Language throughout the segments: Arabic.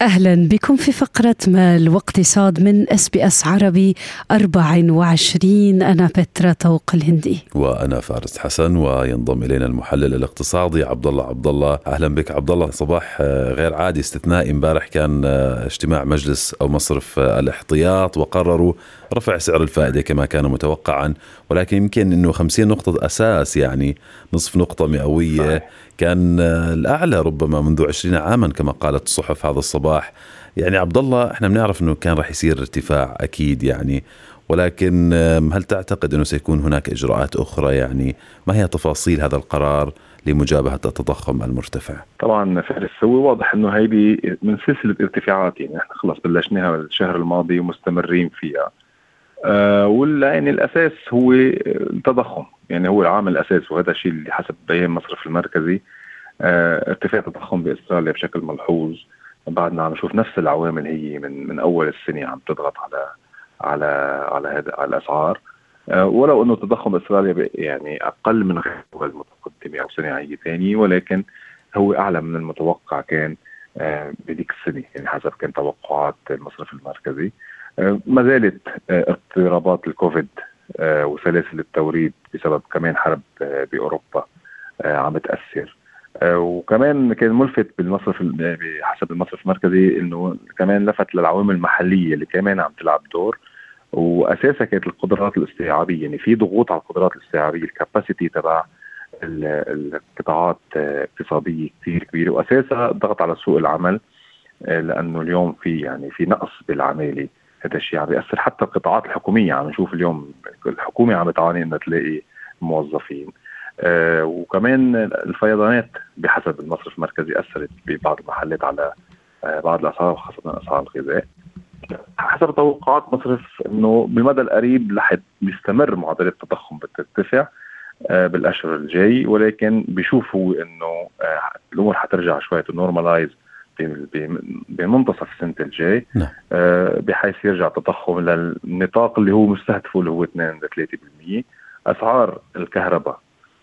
أهلا بكم في فقرة مال واقتصاد من SBS عربي 24 أنا بترا طوق الهندي. وأنا فارس حسن وينضم إلينا المحلل الاقتصادي عبد الله عبد الله أهلا بك عبد الله صباح آه، غير عادي. استثنائي امبارح كان آه، اجتماع مجلس أو مصرف آه، الاحتياط وقرروا رفع سعر الفائدة كما كان متوقعا. ولكن يمكن أنه 50 نقطة أساس يعني نصف نقطة مئوية كان الأعلى ربما منذ 20 عاما كما قالت الصحف هذا الصباح. يعني عبد الله إحنا بنعرف إنه كان راح يصير ارتفاع أكيد يعني ولكن هل تعتقد إنه سيكون هناك إجراءات أخرى يعني؟ ما هي تفاصيل هذا القرار لمجابهة التضخم المرتفع؟ طبعا فارس هو واضح إنه هيدي من سلسلة ارتفاعات يعني إحنا خلص بلشناها الشهر الماضي ومستمرين فيها. آه ولا يعني الأساس هو التضخم يعني هو العامل الاساسي وهذا الشيء اللي حسب بيان المصرف المركزي. آه ارتفاع التضخم بإستراليا بشكل ملحوظ. بعدنا عم نشوف نفس العوامل هي من من أول السنة عم تضغط على على على هذا على الأسعار. آه ولو إنه تضخم استراليا يعني أقل من غير الدول المتقدمة أو صناعيه ثانية ولكن هو أعلى من المتوقع كان آه بذيك السنة يعني حسب كان توقعات المصرف المركزي. آه ما زالت اضطرابات الكوفيد وسلاسل التوريد بسبب كمان حرب بأوروبا عم تأثر. وكمان كان ملفت بالمصرف بحسب المصرف المركزي إنه كمان لفت للعوامل المحلية اللي كمان عم تلعب دور. واساسها كانت القدرات الاستيعابية يعني في ضغوط على القدرات الاستيعابية الكاباسيتي تبع القطاعات آه، اقتصادية كثير كبيرة. واساسها ضغط على سوق العمل آه، لأنه اليوم في يعني في نقص بالعمالة. هذا الشيء عم بيأثر. حتى القطاعات الحكومية عم نشوف اليوم الحكومة عم تعاني إنها تلاقي موظفين. آه وكمان الفيضانات بحسب المصرف المركزي أثرت ببعض المحلات على آه بعض الأسعار وخاصة أسعار الغذاء. حسب توقعات مصرف إنه بالمدى القريب رح يستمر معدلات التضخم بترتفع آه بالأشهر الجاي ولكن بيشوفوا إنه آه الأمور حترجع شوي نورمالايز بمنتصف السنة الجاي. نعم. آه بحيث يرجع التضخم للنطاق اللي هو مستهدفه اللي هو 2 ل 3% أسعار الكهرباء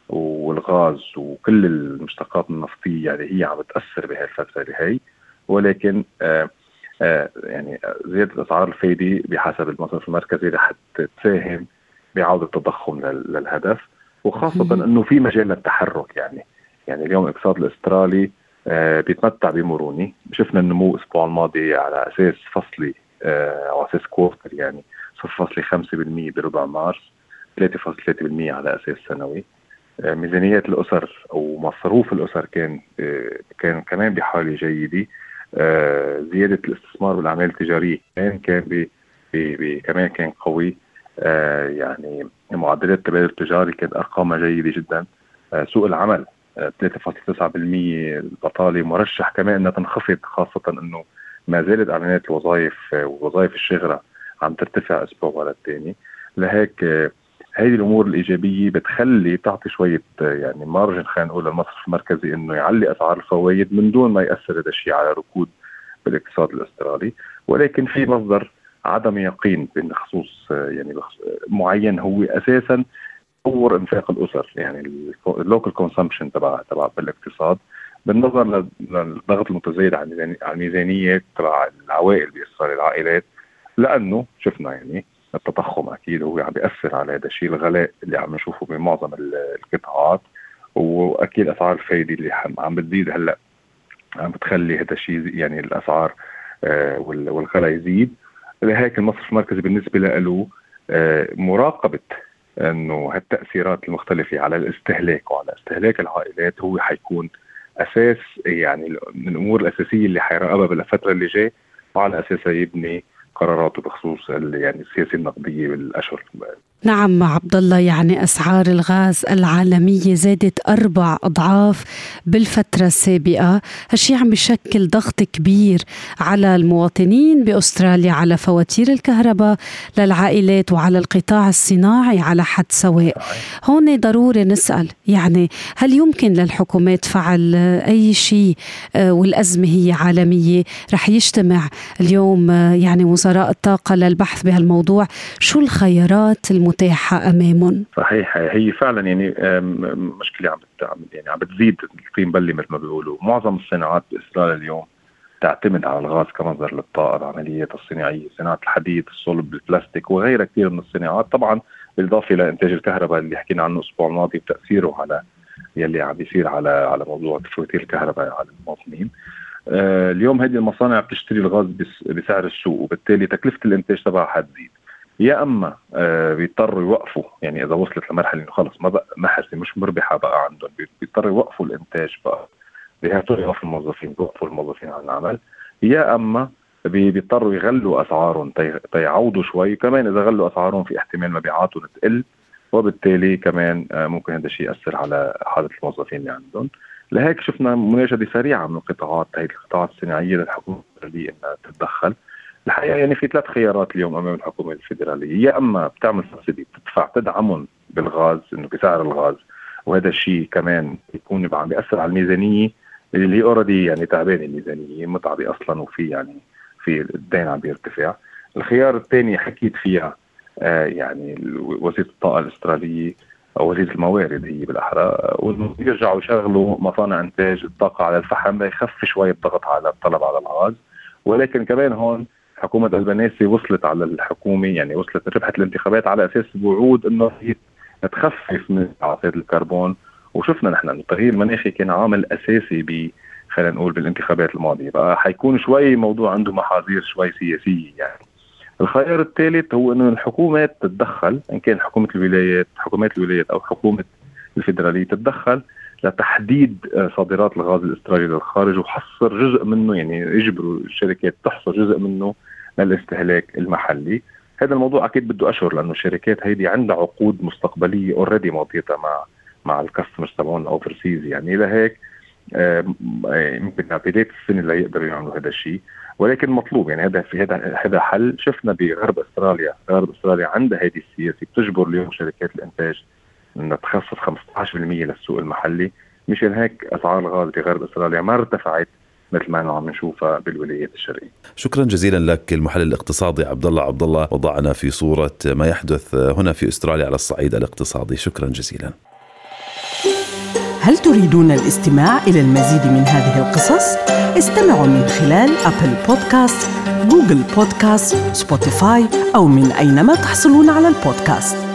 والغاز وكل المشتقات النفطية يعني هي عم بتاثر بهي الفترة اللي هي ولكن آآ آآ يعني زيادة اسعار الفايدة بحسب المصرف المركزي رح تساهم بعودة التضخم للهدف وخاصة إنه في مجال للتحرك يعني. يعني اليوم الاقتصاد الأسترالي بيتمتع بمرونة. شفنا النمو الأسبوع الماضي على أساس فصلي أو أساس كوارتر يعني 0.5% بربع مارس 3.3% على أساس سنوي. ميزانيات الأسر أو مصروف الأسر كان كان كمان بحالة جيدة. زيادة الاستثمار بالاعمال التجارية كمان كان كمان كان قوي. يعني معدلات التبادل التجاري كانت ارقامها جيدة جدا. سوق العمل 3.9% البطالة. مرشح كمان إنها تنخفض خاصة إنه ما زالت إعلانات الوظائف ووظائف الشغله عم ترتفع أسبوع ورا الثاني لهيك هذه الأمور الإيجابية بتخلي تعطي شوية يعني مارجن خلينا نقول للمصرف المركزي إنه يعلي أسعار الفوائد من دون ما يأثر هذا الشيء على ركود بالاقتصاد الأسترالي. ولكن في مصدر عدم يقين بخصوص يعني معين هو أساسا تطور إنفاق الأسر يعني ال local consumption تبع تبع بالاقتصاد. بالنظر للضغط المتزايد على الميزانية تبع العوائل باستراليا العائلات لأنه شفنا يعني التضخم أكيد هو عم بيأثر على هذا الشيء. الغلاء اللي عم نشوفه بمعظم القطاعات وأكيد أسعار الفايدة اللي عم بتزيد هلأ. عم بتخلي هذا الشيء يعني الأسعار آه والغلاء يزيد. لهيك المصرف المركزي بالنسبة له آه مراقبة إنه هالتأثيرات المختلفة على الاستهلاك وعلى استهلاك العائلات هو حيكون أساس يعني من الأمور الأساسية اللي حيراقبها بالفترة اللي جاي. وعلى أساسها يبني قراراته بخصوص يعني السياسة النقدية بالأشهر. نعم عبد الله يعني أسعار الغاز العالمية زادت أربع أضعاف بالفترة السابقة، هالشيء عم بشكل ضغط كبير على المواطنين بأستراليا على فواتير الكهرباء للعائلات وعلى القطاع الصناعي على حد سواء. هون ضروري نسأل يعني هل يمكن للحكومات فعل أي شيء آه، والأزمة هي عالمية، رح يجتمع اليوم آه، يعني وزراء الطاقة للبحث بهالموضوع، شو الخيارات الم متاحة أمامهم. صحيح هي فعلا يعني مشكلة عم يعني عم بتزيد الطين بلي مثل ما بيقولوا. معظم الصناعات باستراليا اليوم تعتمد على الغاز كمصدر للطاقة العمليات الصناعية صناعة الحديد الصلب البلاستيك وغيرها كثير من الصناعات. طبعا بالإضافة لانتاج الكهرباء اللي حكينا عنه الأسبوع الماضي وتاثيره على يلي عم بيصير على على موضوع فواتير الكهرباء على المواطنين. آه اليوم هذه المصانع بتشتري الغاز بسعر السوق وبالتالي تكلفة الإنتاج تبعها حتزيد يا أما آه بيضطروا يوقفوا يعني إذا وصلت لمرحلة إنه خلص ما بقى محسي مش مربحة بقى عندهم بيضطروا يوقفوا الإنتاج بقى. بيهاتوا يوقفوا الموظفين بيوقفوا الموظفين عن العمل. يا أما بيضطروا يغلوا أسعارهم تيعوضوا شوي. كمان إذا غلوا أسعارهم في احتمال مبيعاتهم تقل وبالتالي كمان آه ممكن هذا الشيء يأثر على حالة الموظفين اللي عندهم. لهيك شفنا مناشده سريعة من القطاعات هي القطاعات الصناعية للحكومة إنها تتدخل. الحقيقة يعني في ثلاث خيارات اليوم أمام الحكومة الفيدرالية. يا أما بتعمل سبسيدي بتدفع تدعمهم بالغاز إنه بسعر الغاز. وهذا الشيء كمان بيكون عم بياثر على الميزانية اللي اوريدي يعني تعبانة الميزانية متعبه أصلا وفي يعني في الدين عم بيرتفع. الخيار الثاني حكيت فيها آه يعني وزيره الطاقة الأسترالية أو وزيره الموارد هي بالأحرى وإنه يرجعوا يشغلوا مصانع إنتاج الطاقة على الفحم ليخف شوي الضغط على الطلب على الغاز. ولكن كمان هون حكومة البناسي وصلت على الحكومة يعني وصلت ربحت الانتخابات على أساس وعود إنه هي تخفف من انبعاثات الكربون. وشفنا نحن إنه التغيير المناخي كان عامل أساسي ب خلينا نقول بالانتخابات الماضية. بقى حيكون شوي موضوع عنده محاذير شوي سياسية يعني. الخيار الثالث هو إنه الحكومات تتدخل إن كان حكومة الولايات حكومات الولايات أو حكومة الفدراليه تتدخل لتحديد آه، صادرات الغاز الاسترالي للخارج وحصر جزء منه يعني يجبروا الشركات تحصر جزء منه للاستهلاك المحلي. هذا الموضوع أكيد بده أشهر لأنه الشركات هيدي عندها عقود مستقبلية already ماضيتها مع مع ال customers تبعون overseas يعني لهيك آه، يمكن بدايه السنة اللي يقدروا يعملوا هذا الشيء. ولكن مطلوب يعني هذا في هذا هذا حل. شفنا بغرب أستراليا غرب أستراليا عندها هذه السياسة بتجبر اليوم شركات الإنتاج انها تخصص 15% للسوق المحلي مشان هيك أسعار الغاز بغرب استراليا ما ارتفعت مثل ما عم نشوفها بالولايات الشرقية. شكرا جزيلا لك المحلل الاقتصادي عبد الله عبد الله وضعنا في صورة ما يحدث هنا في أستراليا على الصعيد الاقتصادي، شكرا جزيلا. هل تريدون الاستماع إلى المزيد من هذه القصص؟ استمعوا من خلال Apple Podcasts، Google Podcasts، Spotify أو من أينما تحصلون على البودكاست.